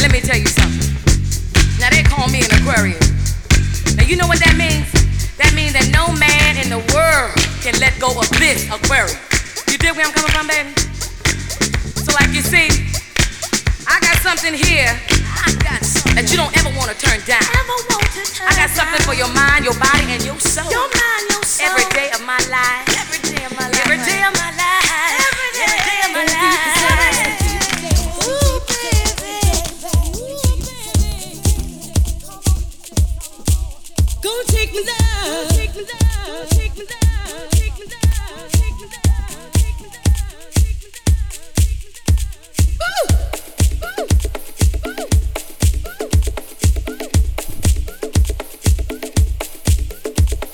Let me tell you something. Now they call me an Aquarius. Now you know what that means? That means that no man in the world can let go of this Aquarius. You dig where I'm coming from, baby? So like you see, I got something here got something that you don't ever want to turn down. To turn I got something down. for your mind, your body, and your soul. Your mind, your soul. Every day of my life. Every day of my life. Every day of my life. Every day of my life.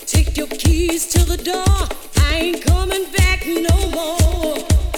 Take your keys to the door. I ain't coming back no more.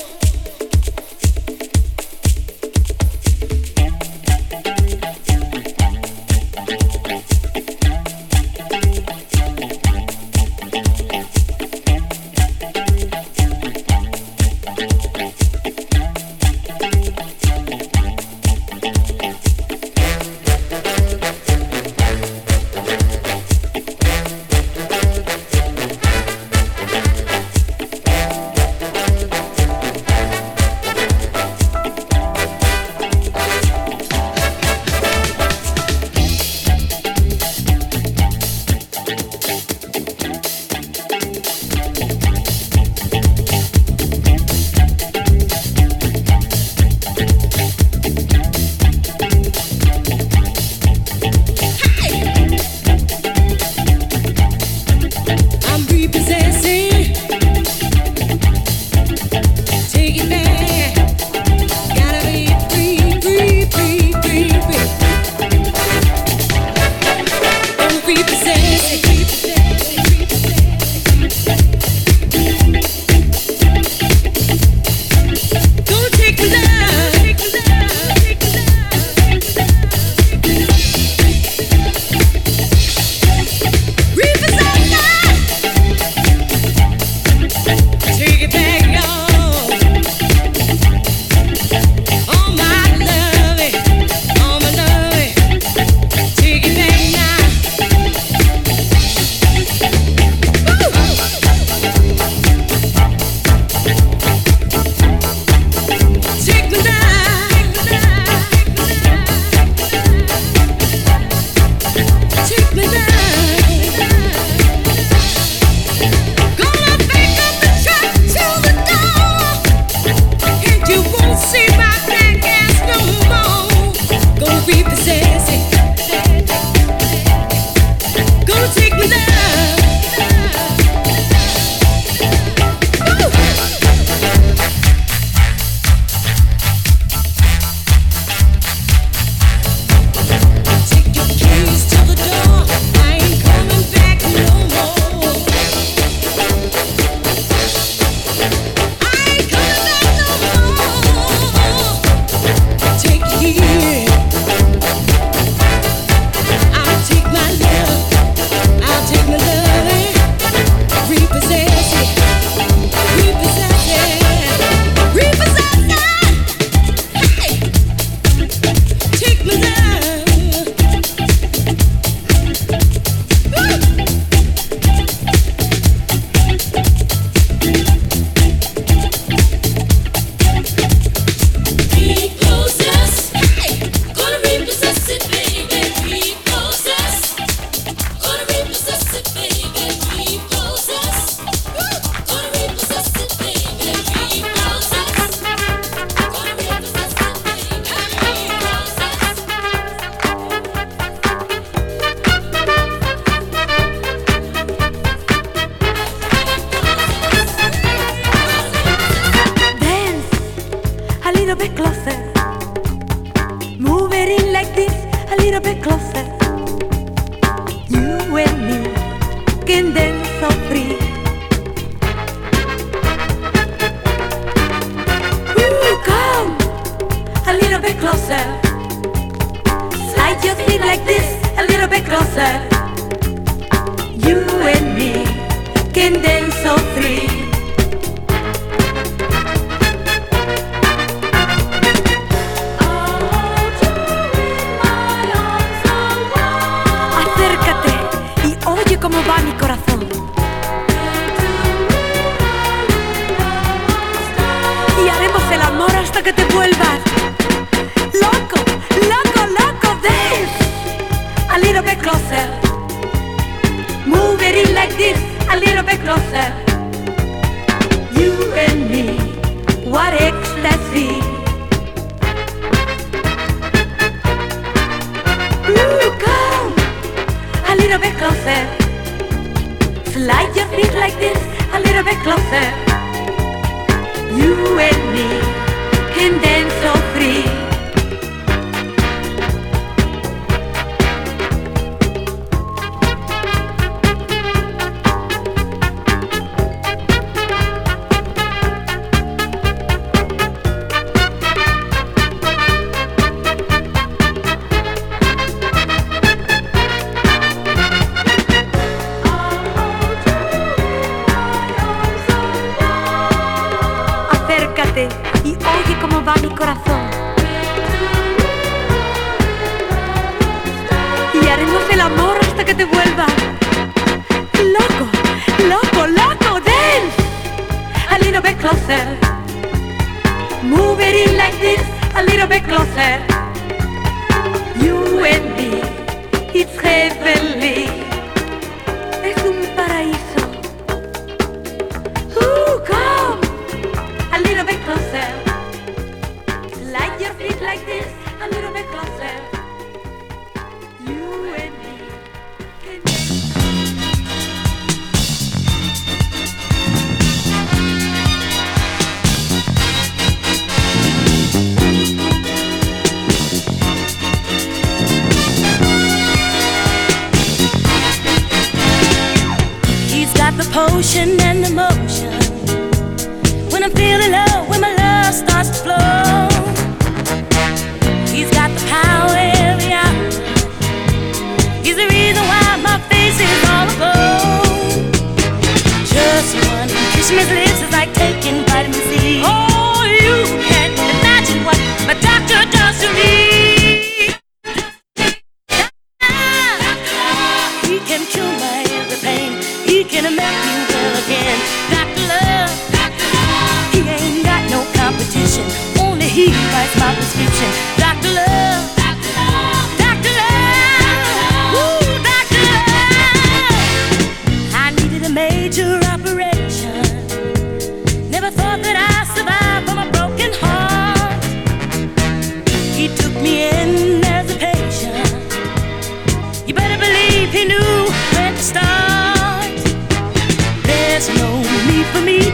making America again. Dr. Love, Dr. Love, he ain't got no competition. Only he writes my prescription.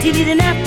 you need an app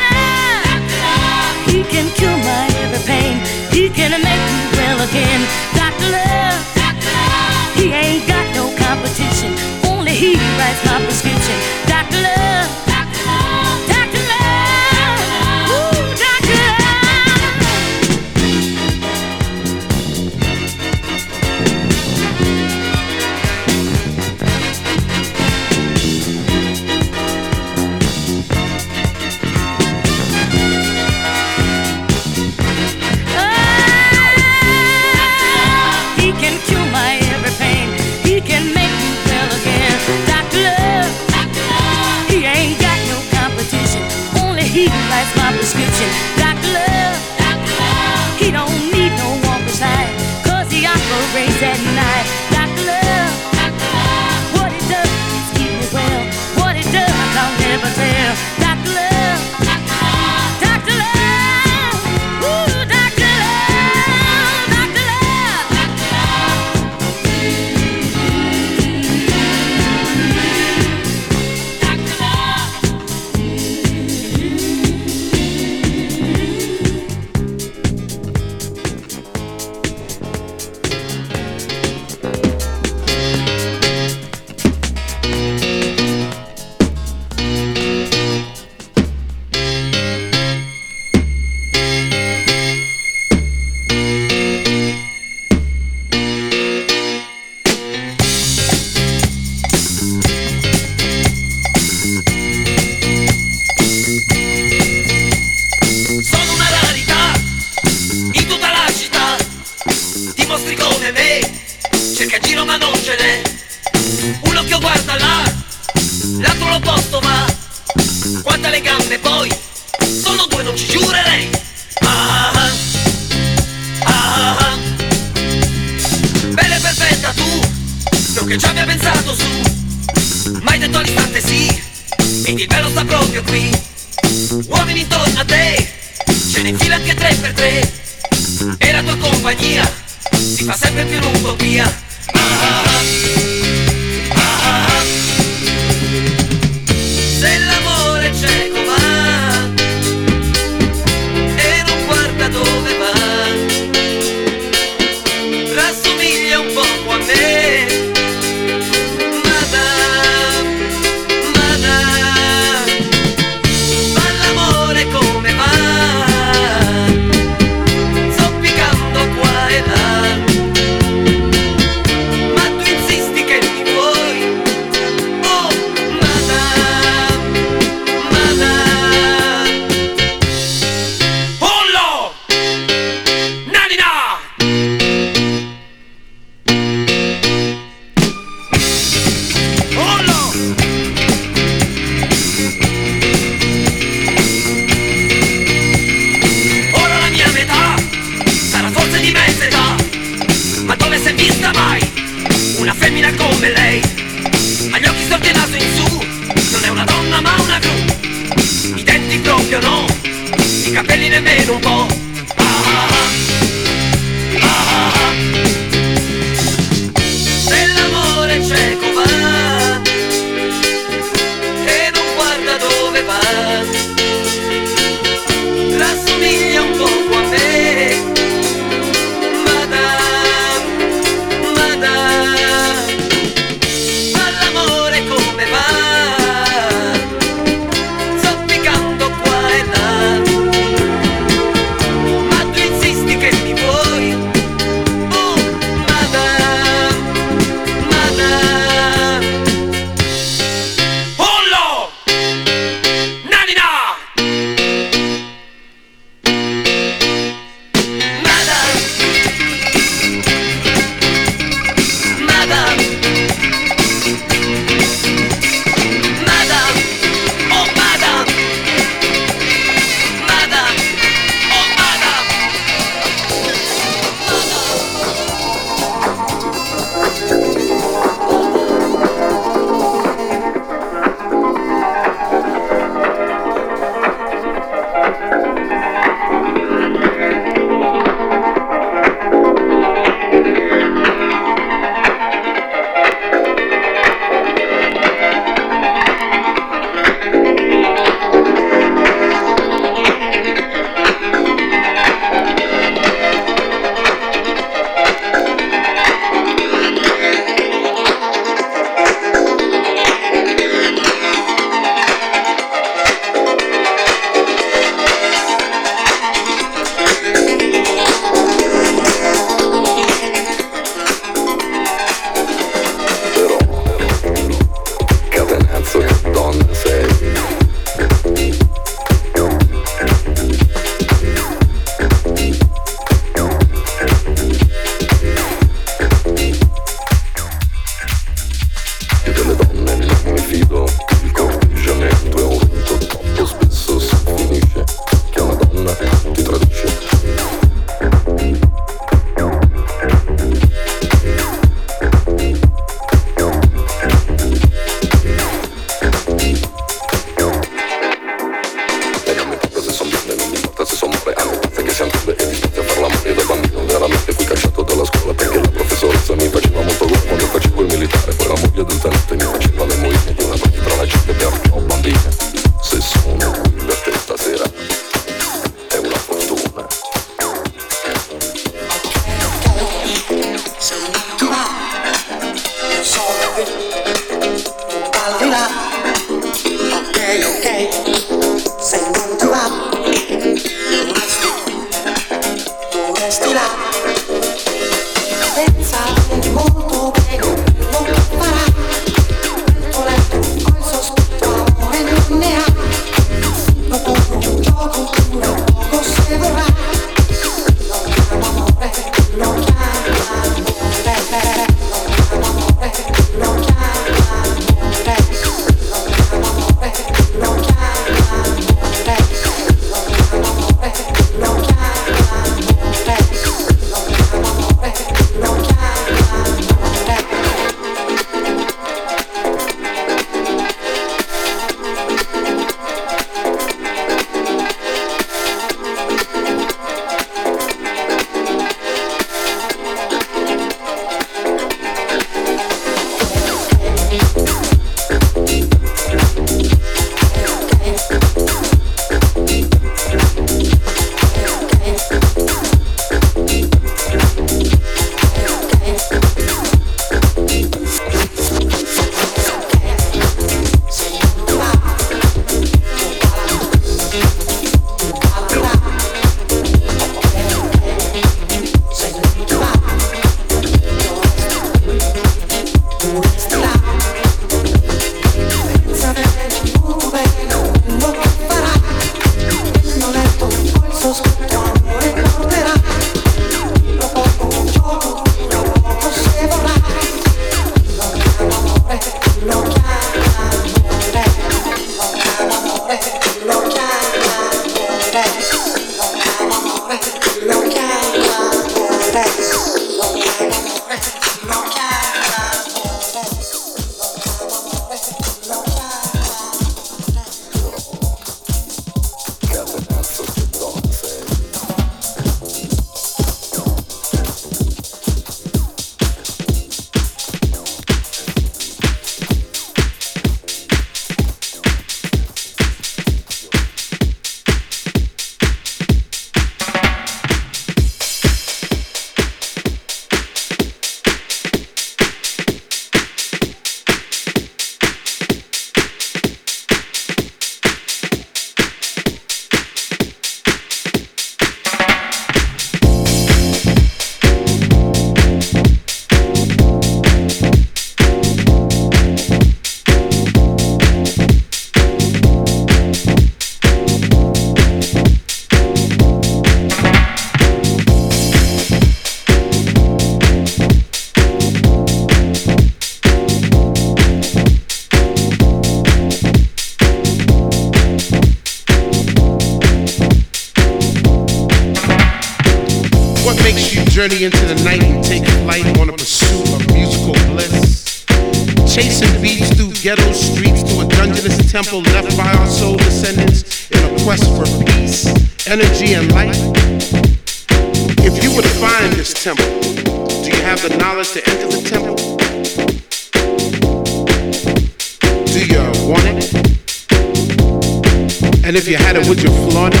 if you had it, would you flaunt it?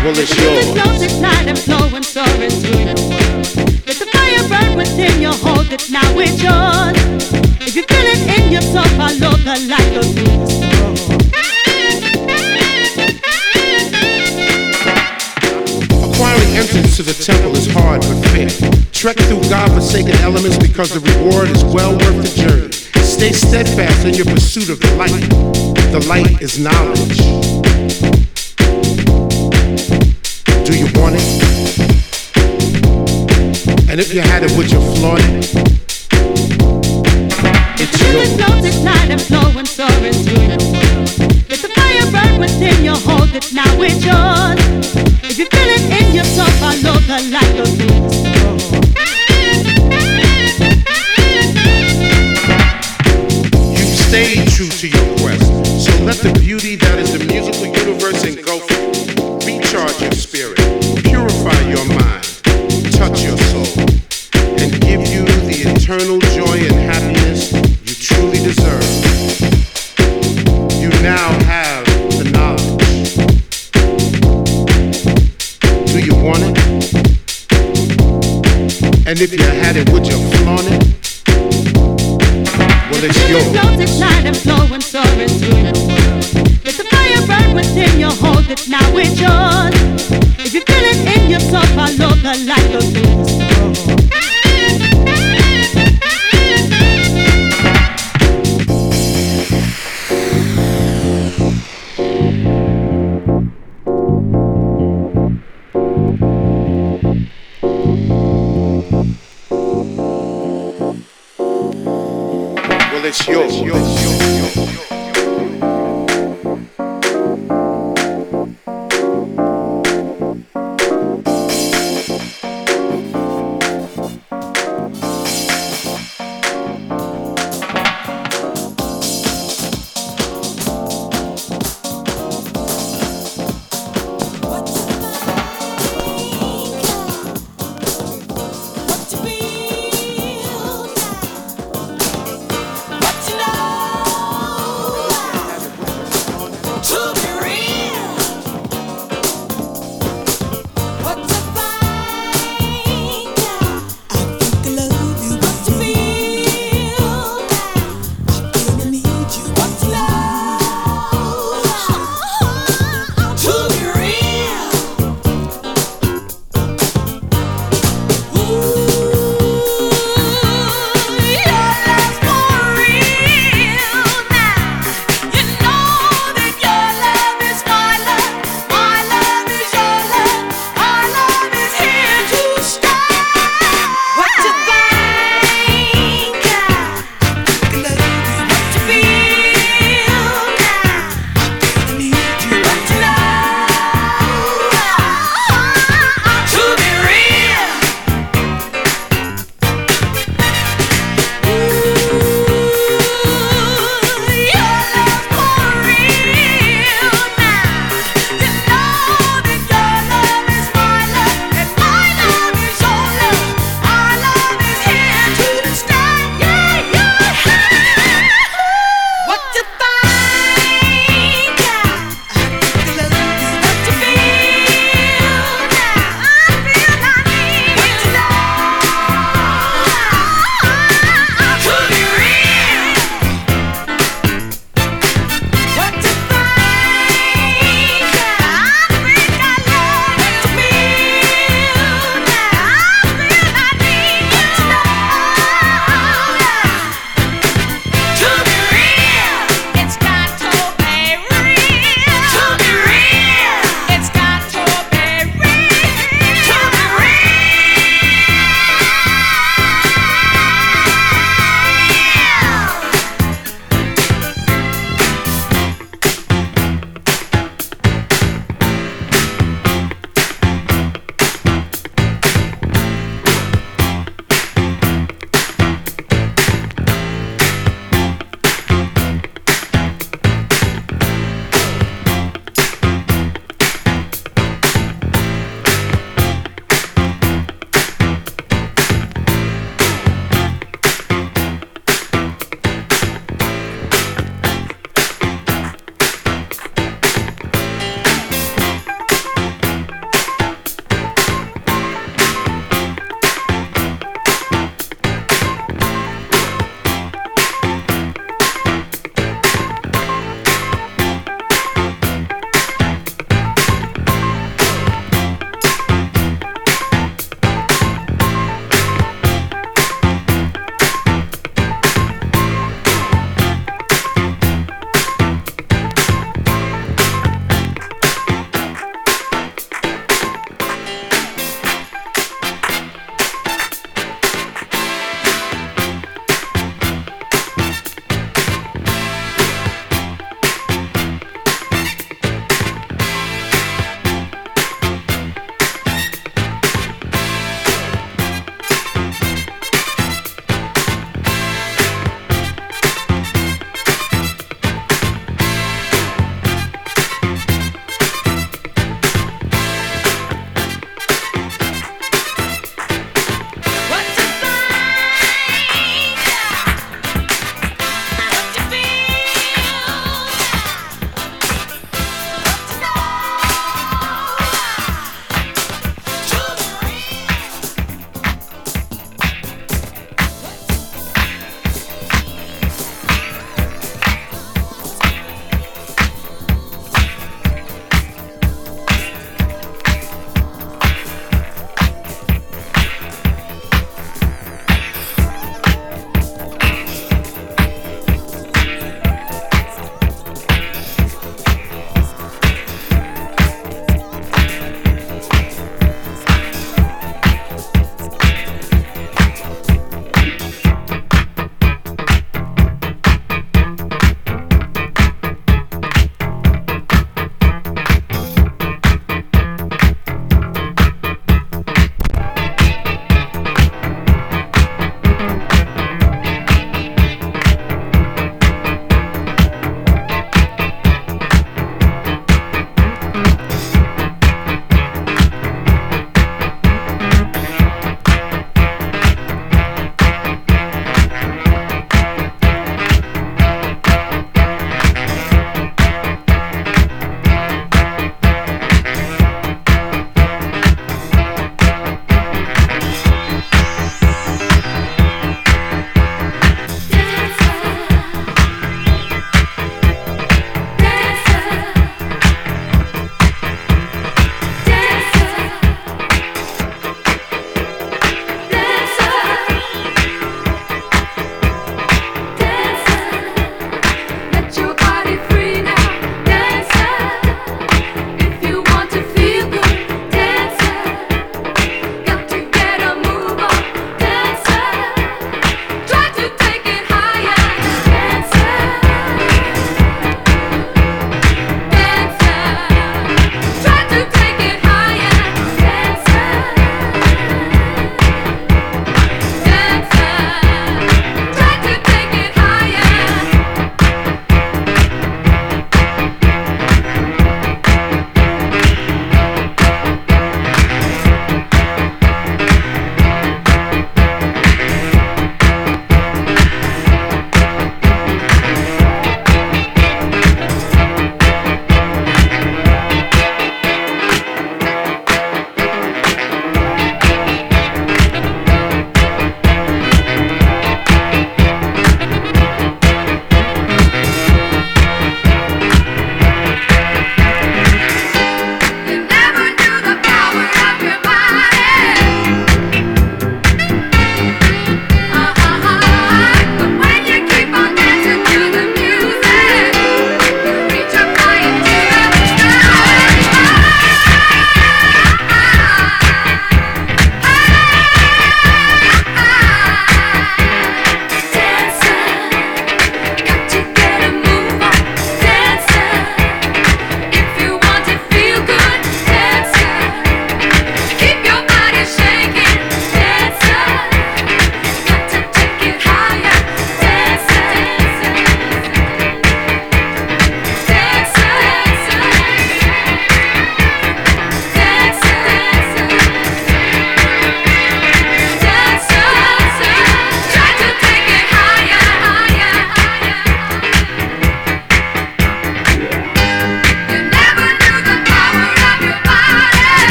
Well, it's yours. Snow this night and flowing, soaring through the world. Let the fire burn within you, hold it now, it's yours. If you feel it in your soul, follow the light, through the. Acquiring entrance to the temple is hard but fair. Trek through God-forsaken elements because the reward is well worth the journey. Stay steadfast in your pursuit of the light. The light is knowledge. Do you want it? And if you had it, would you flaunt it? It's Feel the yours. snow this night and flowing, soaring through the world. Let the fire burn within you, hold it now, it's yours. If you feel it in your soul, follow the light, go through. You've stayed true to your quest. Let the beauty that is the musical universe engulf you. Recharge your spirit, purify your mind, touch your soul, and give you the eternal joy and happiness you truly deserve. You now have the knowledge. Do you want it? And if you had it, would you the light, go through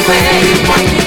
way, way.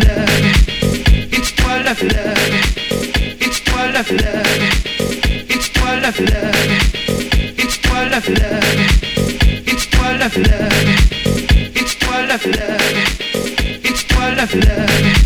Love. It's world of love. It's world of love.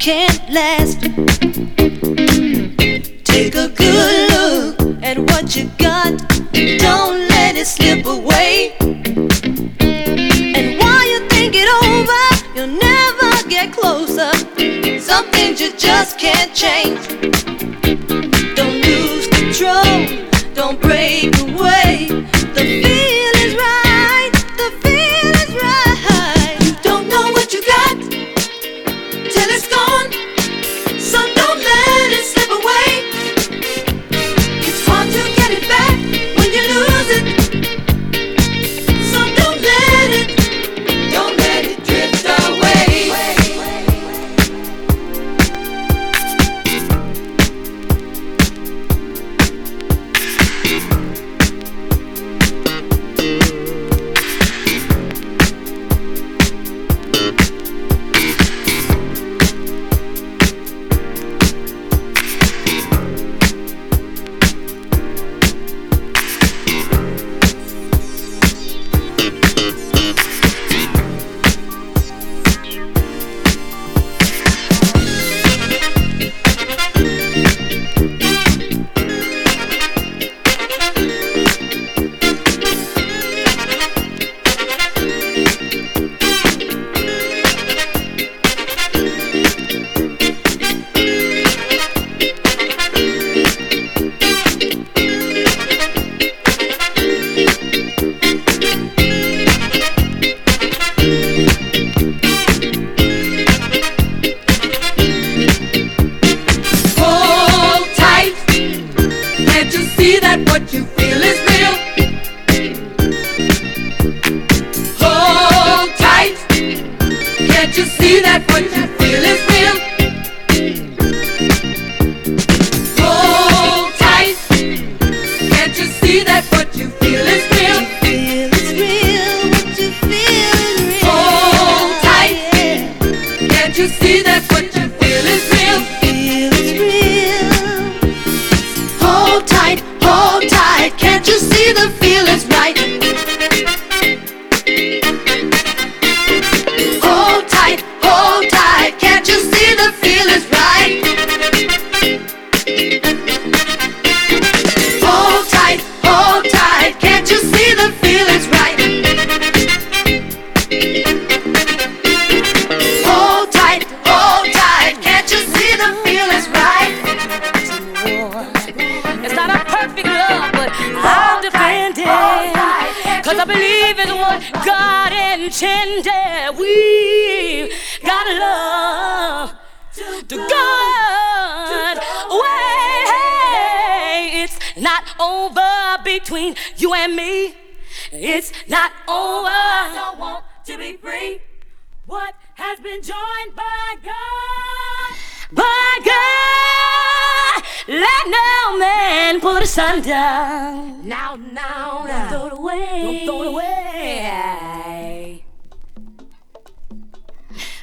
can't last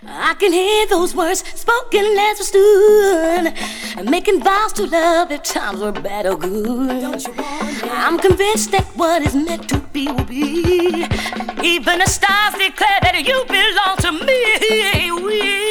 I can hear those words spoken as we stood, making vows to love if times were bad or good. I'm convinced that what is meant to be will be. Even the stars declare that you belong to me.